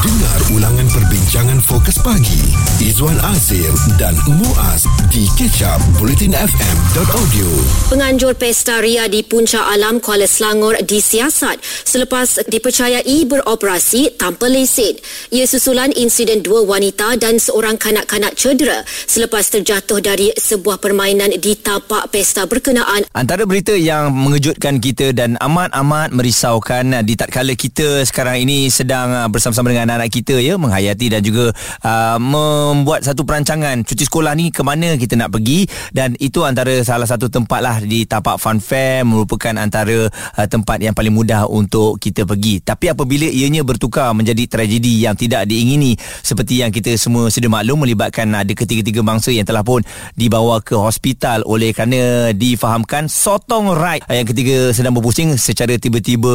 Dengar ulangan perbincangan fokus pagi Izwan Azir dan Muaz di kecap bulletinfm.audio Penganjur Pesta Ria di Puncak Alam Kuala Selangor disiasat selepas dipercayai beroperasi tanpa lesen. Ia susulan insiden dua wanita dan seorang kanak-kanak cedera selepas terjatuh dari sebuah permainan di tapak pesta berkenaan. Antara berita yang mengejutkan kita dan amat-amat merisaukan di tatkala kita sekarang ini sedang uh, bersama-sama dengan anak-anak kita ya menghayati dan juga uh, membuat satu perancangan cuti sekolah ni ke mana kita nak pergi. Dan itu antara salah satu tempat lah di tapak fun fair merupakan antara uh, tempat yang paling mudah untuk kita pergi. Tapi apabila ianya bertukar menjadi tragedi yang tidak diingini seperti yang kita semua sedia maklum melibatkan ada ketiga-tiga bangsa yang telah pun dibawa ke hospital. Oleh kerana difahamkan sotong right yang ketiga sedang berpusing secara tiba-tiba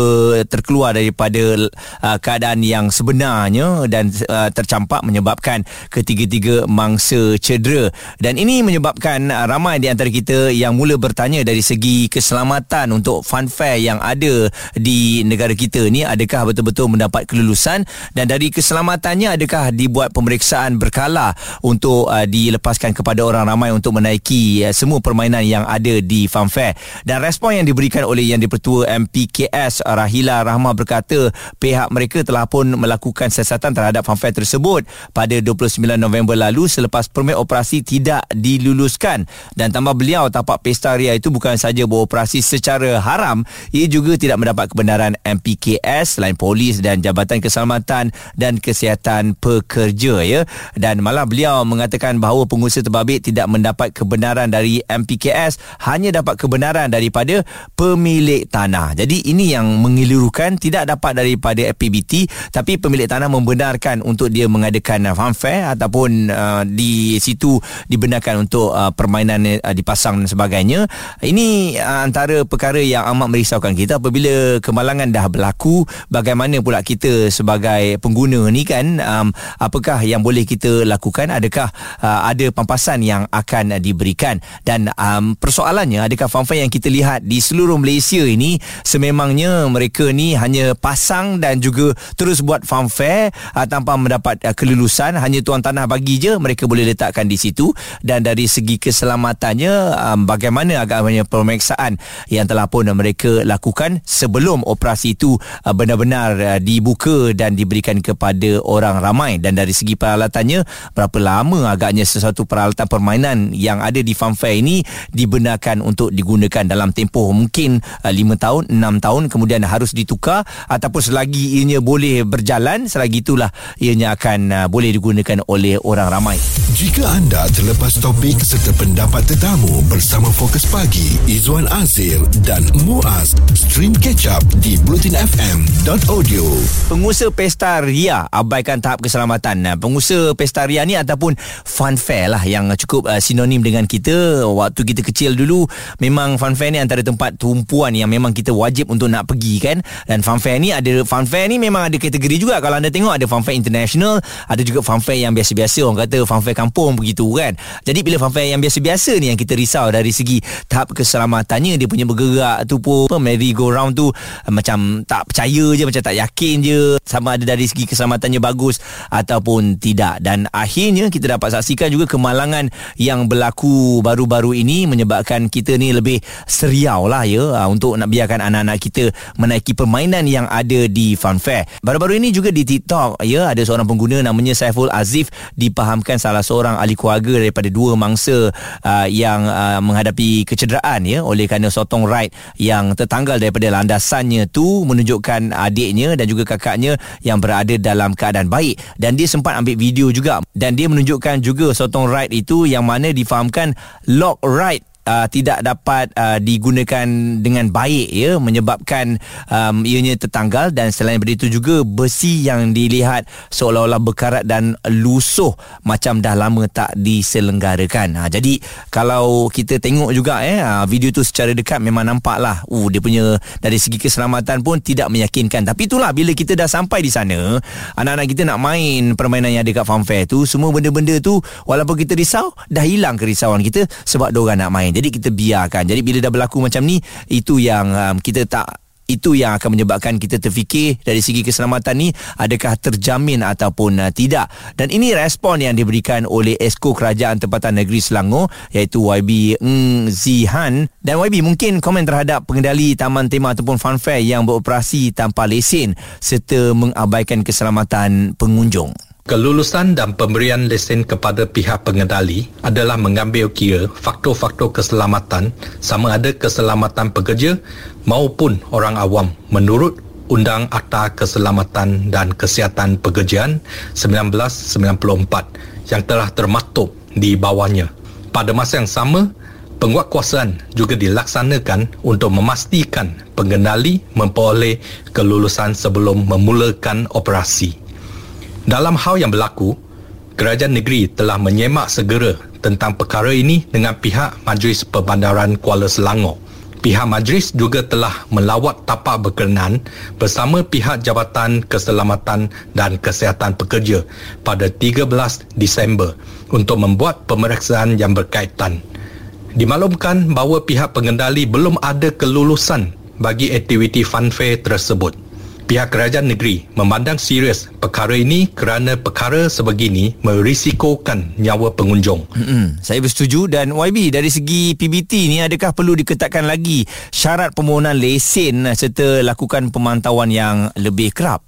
terkeluar daripada uh, keadaan yang sebenar sebenarnya dan uh, tercampak menyebabkan ketiga-tiga mangsa cedera. Dan ini menyebabkan uh, ramai di antara kita yang mula bertanya dari segi keselamatan untuk fun fair yang ada di negara kita ni adakah betul-betul mendapat kelulusan dan dari keselamatannya adakah dibuat pemeriksaan berkala untuk uh, dilepaskan kepada orang ramai untuk menaiki uh, semua permainan yang ada di fun fair. Dan respon yang diberikan oleh yang dipertua MPKS Rahila Rahmah berkata pihak mereka telah pun melakukan siasatan terhadap fanfare tersebut pada 29 November lalu selepas permit operasi tidak diluluskan. Dan tambah beliau tapak pesta ria itu bukan saja beroperasi secara haram ia juga tidak mendapat kebenaran MPKS selain polis dan Jabatan Keselamatan dan Kesihatan Pekerja ya. Dan malah beliau mengatakan bahawa pengusaha terbabit tidak mendapat kebenaran dari MPKS hanya dapat kebenaran daripada pemilik tanah. Jadi ini yang mengelirukan tidak dapat daripada PBT tapi pemilik tanah membenarkan untuk dia mengadakan uh, fanfare ataupun uh, di situ dibenarkan untuk uh, permainan uh, dipasang dan sebagainya. Ini uh, antara perkara yang amat merisaukan kita apabila kemalangan dah berlaku. Bagaimana pula kita sebagai pengguna ni kan um, apakah yang boleh kita lakukan? Adakah uh, ada pampasan yang akan diberikan? Dan um, persoalannya adakah fanfare yang kita lihat di seluruh Malaysia ini sememangnya mereka ni hanya pasang dan juga terus buat fanfare fair uh, tanpa mendapat uh, kelulusan hanya tuan tanah bagi je mereka boleh letakkan di situ. Dan dari segi keselamatannya um, bagaimana agaknya pemeriksaan yang telah pun mereka lakukan sebelum operasi itu uh, benar-benar uh, dibuka dan diberikan kepada orang ramai. Dan dari segi peralatannya berapa lama agaknya sesuatu peralatan permainan yang ada di farm fair ini dibenarkan untuk digunakan dalam tempoh mungkin uh, 5 tahun 6 tahun kemudian harus ditukar ataupun selagi ianya boleh berjalan selagi itulah ianya akan uh, boleh digunakan oleh orang ramai. Jika anda terlepas topik serta pendapat tetamu bersama Fokus Pagi, Izwan Azir dan Muaz, stream catch up di blutinfm.audio. Pengusaha Pesta Ria abaikan tahap keselamatan. Pengusaha Pesta Ria ni ataupun fun fair lah yang cukup uh, sinonim dengan kita. Waktu kita kecil dulu memang fun fair ni antara tempat tumpuan yang memang kita wajib untuk nak pergi kan. Dan fun fair ni ada fun fair ni memang ada kategori juga kalau anda tengok ada fanfare international ada juga fanfare yang biasa-biasa orang kata fanfare kampung begitu kan. Jadi bila fanfare yang biasa-biasa ni yang kita risau dari segi tahap keselamatannya dia punya bergerak tu pun merry go round tu eh, macam tak percaya je macam tak yakin je sama ada dari segi keselamatannya bagus ataupun tidak. Dan akhirnya kita dapat saksikan juga kemalangan yang berlaku baru-baru ini menyebabkan kita ni lebih seriau lah ya untuk nak biarkan anak-anak kita menaiki permainan yang ada di fanfare. Baru-baru ini juga di TikTok. Ya ada seorang pengguna namanya Saiful Azif dipahamkan salah seorang ahli keluarga daripada dua mangsa uh, yang uh, menghadapi kecederaan ya oleh kerana sotong ride yang tertanggal daripada landasannya tu menunjukkan adiknya dan juga kakaknya yang berada dalam keadaan baik. Dan dia sempat ambil video juga. Dan dia menunjukkan juga sotong ride itu yang mana difahamkan lock ride uh, tidak dapat uh, digunakan dengan baik ya menyebabkan um, ianya tertanggal dan selain daripada itu juga besi yang dilihat seolah-olah berkarat dan lusuh macam dah lama tak diselenggarakan. Ha, jadi kalau kita tengok juga eh uh, video tu secara dekat memang nampak lah uh, dia punya dari segi keselamatan pun tidak meyakinkan. Tapi itulah bila kita dah sampai di sana anak-anak kita nak main permainan yang ada kat farm fair tu semua benda-benda tu walaupun kita risau dah hilang kerisauan kita sebab diorang nak main jadi kita biarkan. Jadi bila dah berlaku macam ni itu yang um, kita tak itu yang akan menyebabkan kita terfikir dari segi keselamatan ni adakah terjamin ataupun uh, tidak. Dan ini respon yang diberikan oleh Esko Kerajaan Tempatan Negeri Selangor iaitu YB Ng Zihan. Dan YB mungkin komen terhadap pengendali taman tema ataupun fun fair yang beroperasi tanpa lesen serta mengabaikan keselamatan pengunjung Kelulusan dan pemberian lesen kepada pihak pengendali adalah mengambil kira faktor-faktor keselamatan sama ada keselamatan pekerja maupun orang awam menurut Undang Akta Keselamatan dan Kesihatan Pekerjaan 1994 yang telah termaktub di bawahnya. Pada masa yang sama, penguatkuasaan juga dilaksanakan untuk memastikan pengendali memperoleh kelulusan sebelum memulakan operasi. Dalam hal yang berlaku, kerajaan negeri telah menyemak segera tentang perkara ini dengan pihak Majlis Perbandaran Kuala Selangor. Pihak majlis juga telah melawat tapak berkenaan bersama pihak Jabatan Keselamatan dan Kesihatan Pekerja pada 13 Disember untuk membuat pemeriksaan yang berkaitan. Dimaklumkan bahawa pihak pengendali belum ada kelulusan bagi aktiviti funfair tersebut pihak kerajaan negeri memandang serius perkara ini kerana perkara sebegini merisikokan nyawa pengunjung. Mm-hmm. Saya bersetuju dan YB dari segi PBT ni adakah perlu diketatkan lagi syarat permohonan lesen serta lakukan pemantauan yang lebih kerap?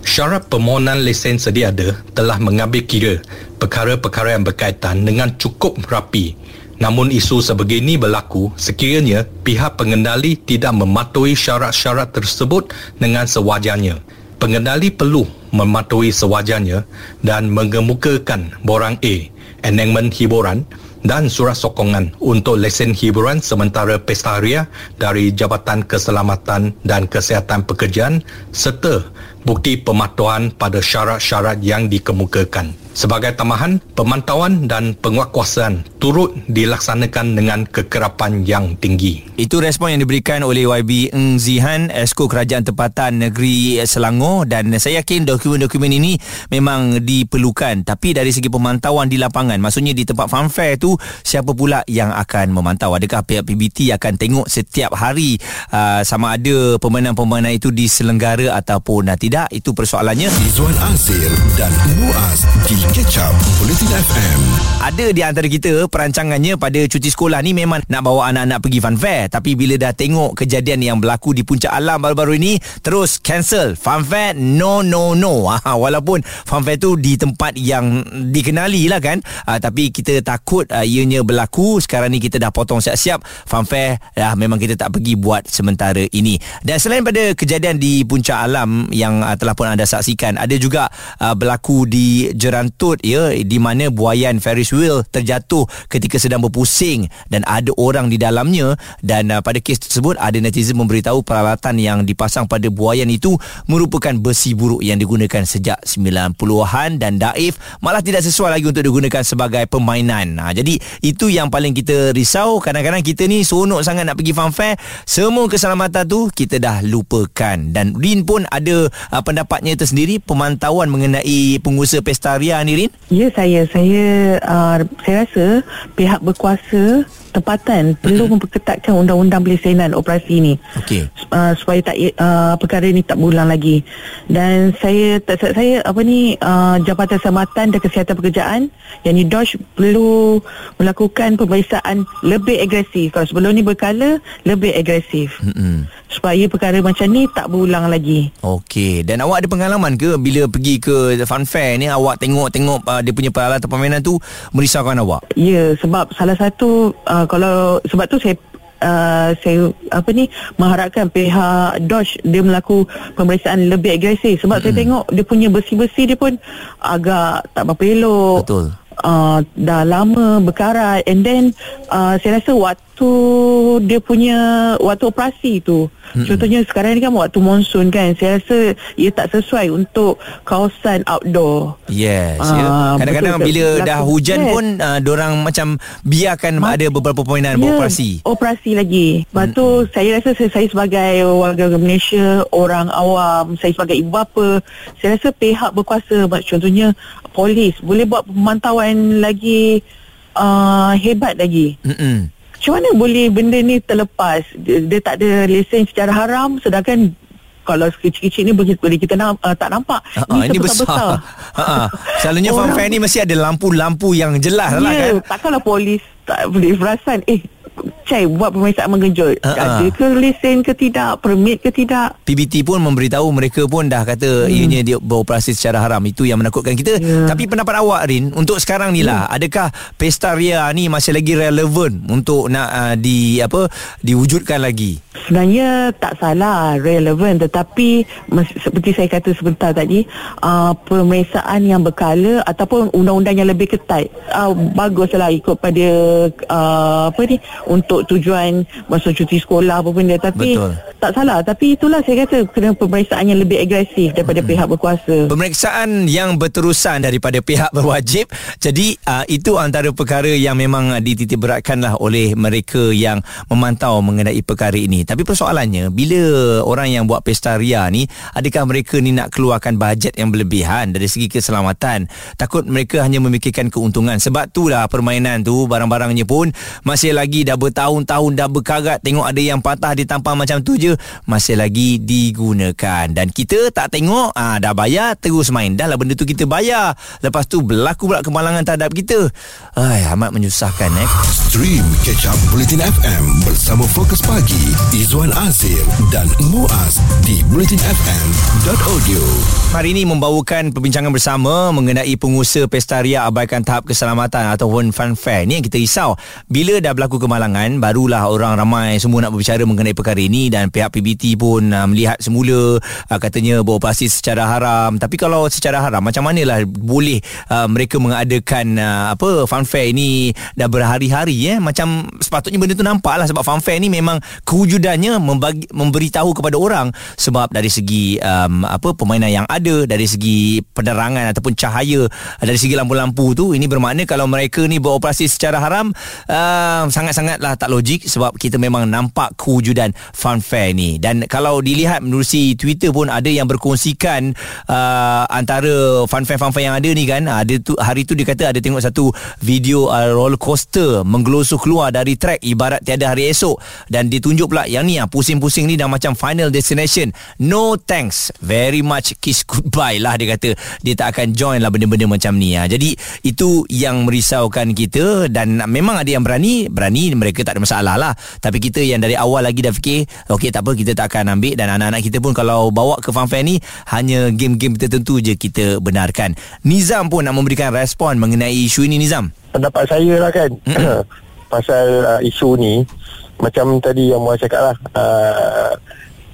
Syarat permohonan lesen sedia ada telah mengambil kira perkara-perkara yang berkaitan dengan cukup rapi Namun isu sebegini berlaku sekiranya pihak pengendali tidak mematuhi syarat-syarat tersebut dengan sewajarnya. Pengendali perlu mematuhi sewajarnya dan mengemukakan borang A, enactment hiburan dan surat sokongan untuk lesen hiburan sementara pesta haria dari Jabatan Keselamatan dan Kesihatan Pekerjaan serta bukti pematuhan pada syarat-syarat yang dikemukakan. Sebagai tambahan, pemantauan dan penguatkuasaan turut dilaksanakan dengan kekerapan yang tinggi. Itu respon yang diberikan oleh YB Ng Zihan, Esko Kerajaan Tempatan Negeri Selangor dan saya yakin dokumen-dokumen ini memang diperlukan. Tapi dari segi pemantauan di lapangan, maksudnya di tempat funfair tu, siapa pula yang akan memantau? Adakah pihak PBT akan tengok setiap hari uh, sama ada pemenang-pemenang itu diselenggara ataupun uh, tidak? Itu persoalannya. Izwan Azir dan Muaz di Up Bulletin FM. Ada di antara kita perancangannya pada cuti sekolah ni memang nak bawa anak-anak pergi fun fair. Tapi bila dah tengok kejadian yang berlaku di puncak alam baru-baru ini, terus cancel. Fun fair, no, no, no. Ha, walaupun fun fair tu di tempat yang dikenali lah kan. Ha, tapi kita takut ha, ianya berlaku. Sekarang ni kita dah potong siap-siap. Fun fair, ha, memang kita tak pergi buat sementara ini. Dan selain pada kejadian di puncak alam yang ha, telah pun anda saksikan, ada juga ha, berlaku di Jerantut ya di mana buaian Ferris wheel terjatuh ketika sedang berpusing dan ada orang di dalamnya dan uh, pada kes tersebut ada netizen memberitahu peralatan yang dipasang pada buaian itu merupakan besi buruk yang digunakan sejak 90-an dan daif malah tidak sesuai lagi untuk digunakan sebagai permainan. Ha, jadi itu yang paling kita risau. Kadang-kadang kita ni seronok sangat nak pergi fun fair semua keselamatan tu kita dah lupakan. Dan Rin pun ada uh, pendapatnya tersendiri pemantauan mengenai pengusaha pesta ria ni Rin? Ya saya. Saya uh, saya rasa pihak berkuasa tempatan perlu memperketatkan undang-undang pelesenan operasi ini okay. uh, supaya tak uh, perkara ini tak berulang lagi. Dan saya tak saya apa ni uh, Jabatan Keselamatan dan Kesihatan Pekerjaan yang ni DOSH perlu melakukan pemeriksaan lebih agresif kalau sebelum ni berkala lebih agresif mm-hmm supaya perkara macam ni tak berulang lagi. Okey, dan awak ada pengalaman ke bila pergi ke fun fair ni awak tengok-tengok uh, dia punya peralatan permainan tu merisaukan awak? Ya, sebab salah satu uh, kalau sebab tu saya Uh, saya apa ni mengharapkan pihak Dosh dia melakukan pemeriksaan lebih agresif sebab mm-hmm. saya tengok dia punya besi-besi dia pun agak tak berapa elok. Betul. Uh, dah lama berkarat. And then uh, saya rasa waktu dia punya waktu operasi tu hmm. contohnya sekarang ni kan waktu monsun kan saya rasa ia tak sesuai untuk kawasan outdoor yes uh, ya. kadang-kadang bila berlaku, dah hujan yes. pun uh, orang macam biarkan Ma- ada beberapa permainan yeah, beroperasi operasi lagi lepas hmm. tu saya rasa saya, saya sebagai warga Malaysia orang awam saya sebagai ibu bapa saya rasa pihak berkuasa contohnya polis boleh buat pemantauan lagi uh, hebat lagi. Mm-mm. Macam mana boleh benda ni terlepas dia, dia tak ada lesen secara haram sedangkan kalau kecil-kecil ni boleh, kita nam, uh, tak nampak Ha, ini besar. Ha, ha. Selalunya fun fair ni mesti ada lampu-lampu yang jelas lah Ya, kan. takkanlah polis tak boleh perasan eh Cai buat pemeriksaan mengejut. Ha. Ada ke lesen ke tidak? Permit ke tidak? PBT pun memberitahu mereka pun dah kata hmm. ianya dia beroperasi secara haram. Itu yang menakutkan kita. Ya. tapi pendapat awak Rin untuk sekarang ni lah adakah pesta ria ni masih lagi relevan untuk nak uh, di apa diwujudkan lagi? Sebenarnya tak salah relevan. Tetapi mes- seperti saya kata sebentar tadi uh, pemeriksaan yang berkala ataupun undang-undang yang lebih ketat uh, baguslah ikut pada uh, apa ni untuk tujuan masa cuti sekolah apa benda tapi Betul. tak salah tapi itulah saya kata kena pemeriksaan yang lebih agresif daripada pihak berkuasa. Pemeriksaan yang berterusan daripada pihak berwajib. Jadi uh, itu antara perkara yang memang dititik beratkanlah oleh mereka yang memantau mengenai perkara ini. Tapi persoalannya bila orang yang buat pesta ria ni adakah mereka ni nak keluarkan bajet yang berlebihan dari segi keselamatan? Takut mereka hanya memikirkan keuntungan. Sebab itulah permainan tu barang-barangnya pun masih lagi dah bertahun-tahun dah berkarat tengok ada yang patah ditampal macam tu je masih lagi digunakan dan kita tak tengok ah dah bayar terus main dah lah benda tu kita bayar lepas tu berlaku pula kemalangan terhadap kita ai amat menyusahkan eh Stream Catch Up Bulletin FM bersama Fokus Pagi Izwan Azir dan Muaz di bulletinfm.audio. Hari ini membawakan perbincangan bersama mengenai pengusaha pesta ria abaikan tahap keselamatan ataupun fun fair. Ni yang kita risau. Bila dah berlaku kemalangan, barulah orang ramai semua nak berbicara mengenai perkara ini dan pihak PBT pun uh, melihat semula uh, katanya beroperasi secara haram. Tapi kalau secara haram, macam manalah boleh uh, mereka mengadakan uh, apa fun fair ini dah berhari-hari eh macam sepatutnya benda tu nampak lah sebab fun fair ni memang kewujudannya membagi, memberitahu kepada orang sebab dari segi um, apa permainan yang ada dari segi penerangan ataupun cahaya dari segi lampu-lampu tu ini bermakna kalau mereka ni beroperasi secara haram uh, sangat-sangatlah tak logik sebab kita memang nampak kewujudan fun fair ni. Dan kalau dilihat menerusi Twitter pun ada yang berkongsikan uh, antara fun fair fun fair yang ada ni kan. Ada tu hari tu dia kata ada tengok satu video uh, roller coaster menggelosuh keluar dari track ibarat tiada hari esok. Dan ditunjuk pula yang ni ah pusing-pusing ni dah macam final destination. No thanks very much kiss goodbye lah dia kata. Dia tak akan join lah benda-benda macam ni ah. Jadi itu yang merisaukan kita. Dan memang ada yang berani berani mereka tak ada masalah lah. Tapi kita yang dari awal lagi dah fikir okey tak apa kita tak akan ambil. Dan anak-anak kita pun kalau bawa ke fun fair ni hanya game-game tertentu je kita benarkan. Nizam pun nak memberikan respon mengenai isu ini Nizam. Pendapat saya lah kan. Pasal uh, isu ni macam tadi yang Muaz cakap lah uh,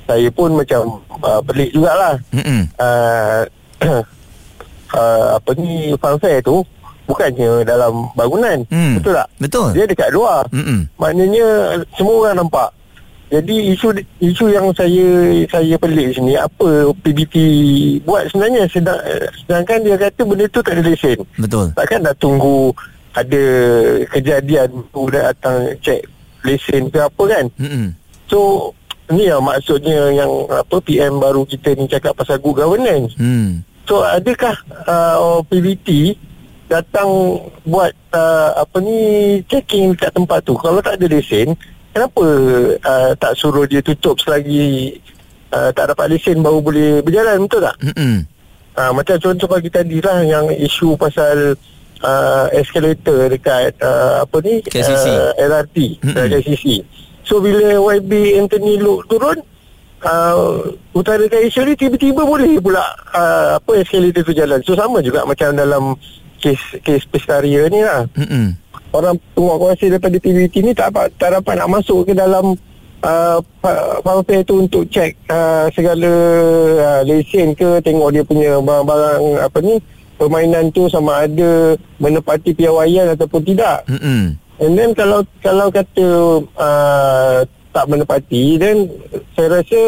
saya pun macam uh, pelik jugalah. Uh, uh, apa ni fun fair tu bukannya dalam bangunan Hmm. betul tak Betul. dia dekat luar Mm-mm. maknanya semua orang nampak jadi isu isu yang saya saya pelik sini apa PBT buat sebenarnya sedang, sedangkan dia kata benda tu tak ada lesen Betul. Takkan nak tunggu ada kejadian tu datang cek lesen ke apa kan. Mm-mm. So ni lah maksudnya yang apa PM baru kita ni cakap pasal good governance. Hmm. So adakah uh, PBT datang buat uh, apa ni checking dekat tempat tu kalau tak ada lesen kenapa uh, tak suruh dia tutup selagi uh, tak dapat lesen baru boleh berjalan betul tak? Mm-mm. Ha, macam contoh pagi tadi lah yang isu pasal uh, escalator dekat uh, apa ni KCC. Uh, LRT Mm-mm. uh, KCC. So bila YB Anthony Luke turun uh, utara isu ni tiba-tiba boleh pula uh, apa escalator tu jalan. So sama juga macam dalam kes kes Pestaria ni lah. Mm-mm. Orang penguat kuasa daripada PBT ni tak dapat, tak dapat nak masuk ke dalam uh, fanfare tu untuk cek uh, segala uh, lesen ke tengok dia punya barang-barang apa ni permainan tu sama ada menepati piawaian ataupun tidak. Mm-mm. And then kalau kalau kata uh, tak menepati then saya rasa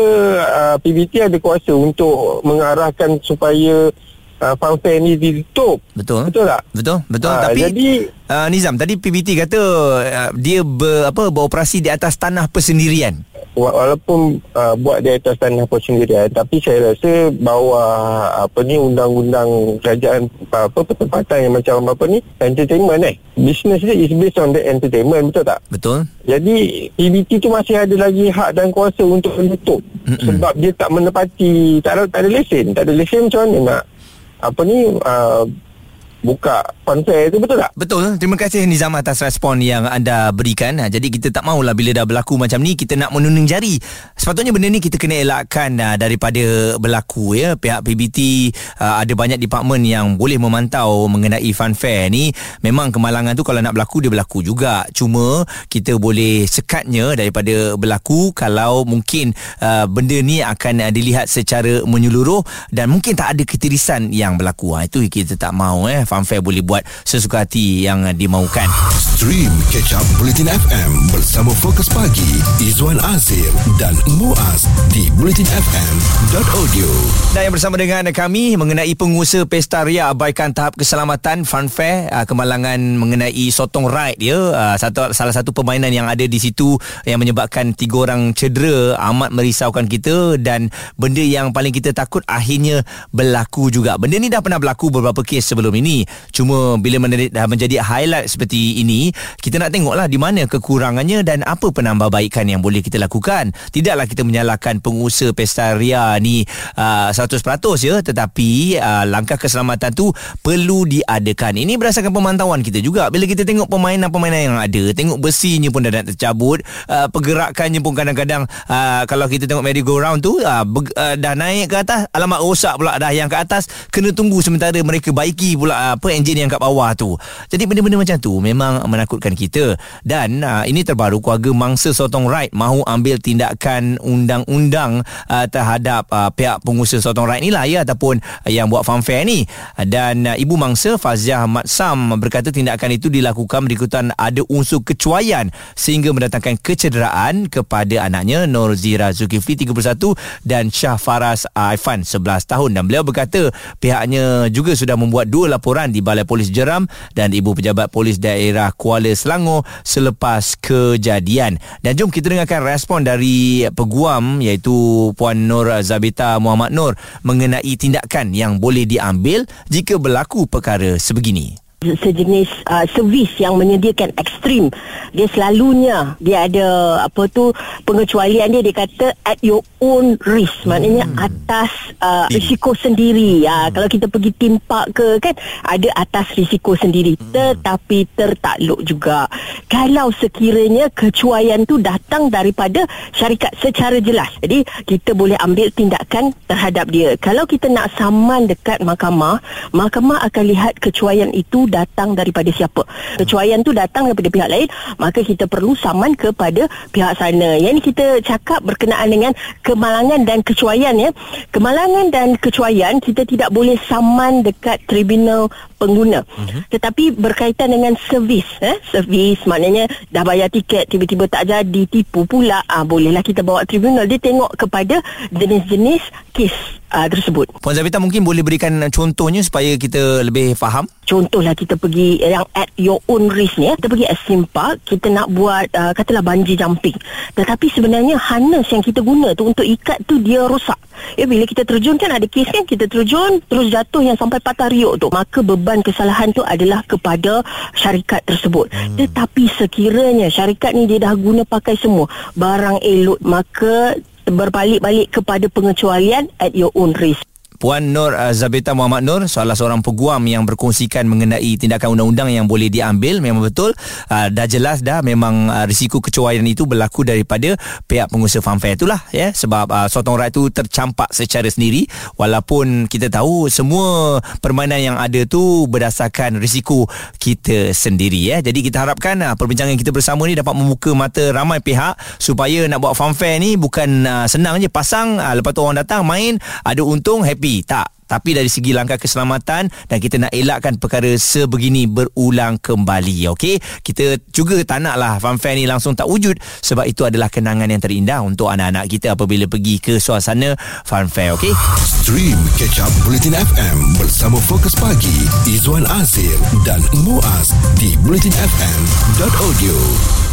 uh, PBT ada kuasa untuk mengarahkan supaya uh, fanfare ni ditutup. Betul. Betul tak? Betul, betul. Ah, Tapi jadi- uh, Nizam tadi PBT kata uh, dia ber, apa beroperasi di atas tanah persendirian. wa- walaupun uh, buat di atas tanah persendirian tapi saya rasa bawah apa ni undang-undang kerajaan apa pertempatan yang macam apa ni entertainment eh business dia is based on the entertainment betul tak Betul? jadi PBT tu masih ada lagi hak dan kuasa untuk menutup Mm-mm. sebab dia tak menepati tak ada tak ada lesen tak ada lesen macam mana nak apa ni uh, buka konser tu betul tak Betul. Terima kasih Nizam atas respon yang anda berikan. Ha, jadi kita tak maulah bila dah berlaku macam ni kita nak menunung jari. Sepatutnya benda ni kita kena elakkan uh, daripada berlaku ya. Pihak PBT uh, ada banyak departmen yang boleh memantau mengenai funfair ni. Memang kemalangan tu kalau nak berlaku dia berlaku juga. Cuma kita boleh sekatnya daripada berlaku kalau mungkin benda ni akan dilihat secara menyeluruh dan mungkin tak ada ketirisan yang berlaku. Ha, itu kita tak mau eh. Funfair boleh buat sesuka hati yang uh, dimaukan. Stream Catch Up Bulletin FM bersama Fokus Pagi Izwan Azir dan Muaz di bulletinfm.audio. Dan yang bersama dengan kami mengenai pengusaha Pesta Ria abaikan tahap keselamatan funfair uh, kemalangan mengenai sotong ride ya satu salah satu permainan yang ada di situ yang menyebabkan tiga orang cedera amat merisaukan kita dan benda yang paling kita takut akhirnya berlaku juga. Benda ni dah pernah berlaku beberapa kes sebelum ini. Cuma bila dah menjadi highlight seperti ini, kita nak tengoklah di mana kekurangannya dan apa penambahbaikan yang boleh kita lakukan. Tidaklah kita menyalahkan pengusaha Pesta Ria ni uh, 100% ya, tetapi uh, langkah keselamatan tu perlu diadakan. Ini berdasarkan pemantauan kita juga. Bila kita tengok permainan-permainan yang ada, tengok besinya pun dah nak tercabut, uh, pergerakannya pun kadang-kadang uh, kalau kita tengok merry-go-round tu uh, uh, dah naik ke atas, alamak rosak pula dah yang ke atas kena tunggu sementara mereka baiki pula uh, apa enjin yang kat bawah tu. Jadi benda-benda macam tu memang menakutkan kita. Dan uh, ini terbaru keluarga mangsa sotong ride mahu ambil tindakan undang-undang uh, terhadap uh, pihak pengusaha sotong ride ni lah ya ataupun uh, yang buat funfair ni. Dan uh, ibu mangsa Faziah Matsam berkata tindakan itu dilakukan berikutan ada unsur kecuaian sehingga mendatangkan kecederaan kepada anaknya Nur Zira Zulkifli 31 dan Syah Faras Aifan 11 tahun. Dan beliau berkata pihaknya juga sudah membuat dua laporan di Balai Polis Jeram dan Ibu Pejabat Polis Daerah Kuala Selangor selepas kejadian. Dan jom kita dengarkan respon dari peguam iaitu Puan Nur Zabita Muhammad Nur mengenai tindakan yang boleh diambil jika berlaku perkara sebegini sejenis uh, servis yang menyediakan ekstrim. Dia selalunya dia ada apa tu pengecualian dia dia kata at your own risk. Maknanya atas uh, risiko sendiri. Ya kalau kita pergi theme park ke kan ada atas risiko sendiri. Tetapi tertakluk juga. Kalau sekiranya kecuaian tu datang daripada syarikat secara jelas. Jadi kita boleh ambil tindakan terhadap dia. Kalau kita nak saman dekat mahkamah mahkamah akan lihat kecuaian itu datang daripada siapa. Kecuaian tu datang daripada pihak lain, maka kita perlu saman kepada pihak sana. Yang ini kita cakap berkenaan dengan kemalangan dan kecuaian ya. Kemalangan dan kecuaian kita tidak boleh saman dekat tribunal pengguna. Uh-huh. Tetapi berkaitan dengan servis, eh, servis maknanya dah bayar tiket tiba-tiba tak jadi tipu pula, ah bolehlah kita bawa tribunal. Dia tengok kepada jenis-jenis kes uh, tersebut. Puan Zabita mungkin boleh berikan contohnya supaya kita lebih faham Contohlah kita pergi yang at your own risk ni. eh. Kita pergi Extreme Park, kita nak buat uh, katalah bungee jumping. Tetapi sebenarnya harness yang kita guna tu untuk ikat tu dia rosak. Ya bila kita terjun kan ada kes kan kita terjun terus jatuh yang sampai patah riuk tu. Maka beban kesalahan tu adalah kepada syarikat tersebut. Hmm. Tetapi sekiranya syarikat ni dia dah guna pakai semua barang elok maka berbalik-balik kepada pengecualian at your own risk. Puan Nur uh, Zabita Muhammad Nur salah seorang peguam yang berkongsikan mengenai tindakan undang-undang yang boleh diambil. Memang betul uh, dah jelas dah memang uh, risiko kecuaian itu berlaku daripada pihak pengusaha funfair. Itulah ya sebab sotong rakyat itu tercampak secara sendiri. Walaupun kita tahu semua permainan yang ada tu berdasarkan risiko kita sendiri ya. Jadi kita harapkan perbincangan kita bersama ni dapat membuka mata ramai pihak supaya nak buat funfair ni bukan senang je. Pasang lepas tu orang datang main ada untung happy tak. Tapi dari segi langkah keselamatan dan kita nak elakkan perkara sebegini berulang kembali okey? Kita juga tak naklah funfair ni langsung tak wujud sebab itu adalah kenangan yang terindah untuk anak-anak kita apabila pergi ke suasana funfair okey? Stream Catch Up Bulletin FM bersama Fokus Pagi Izwan Azir dan Muaz di bulletinfm.audio.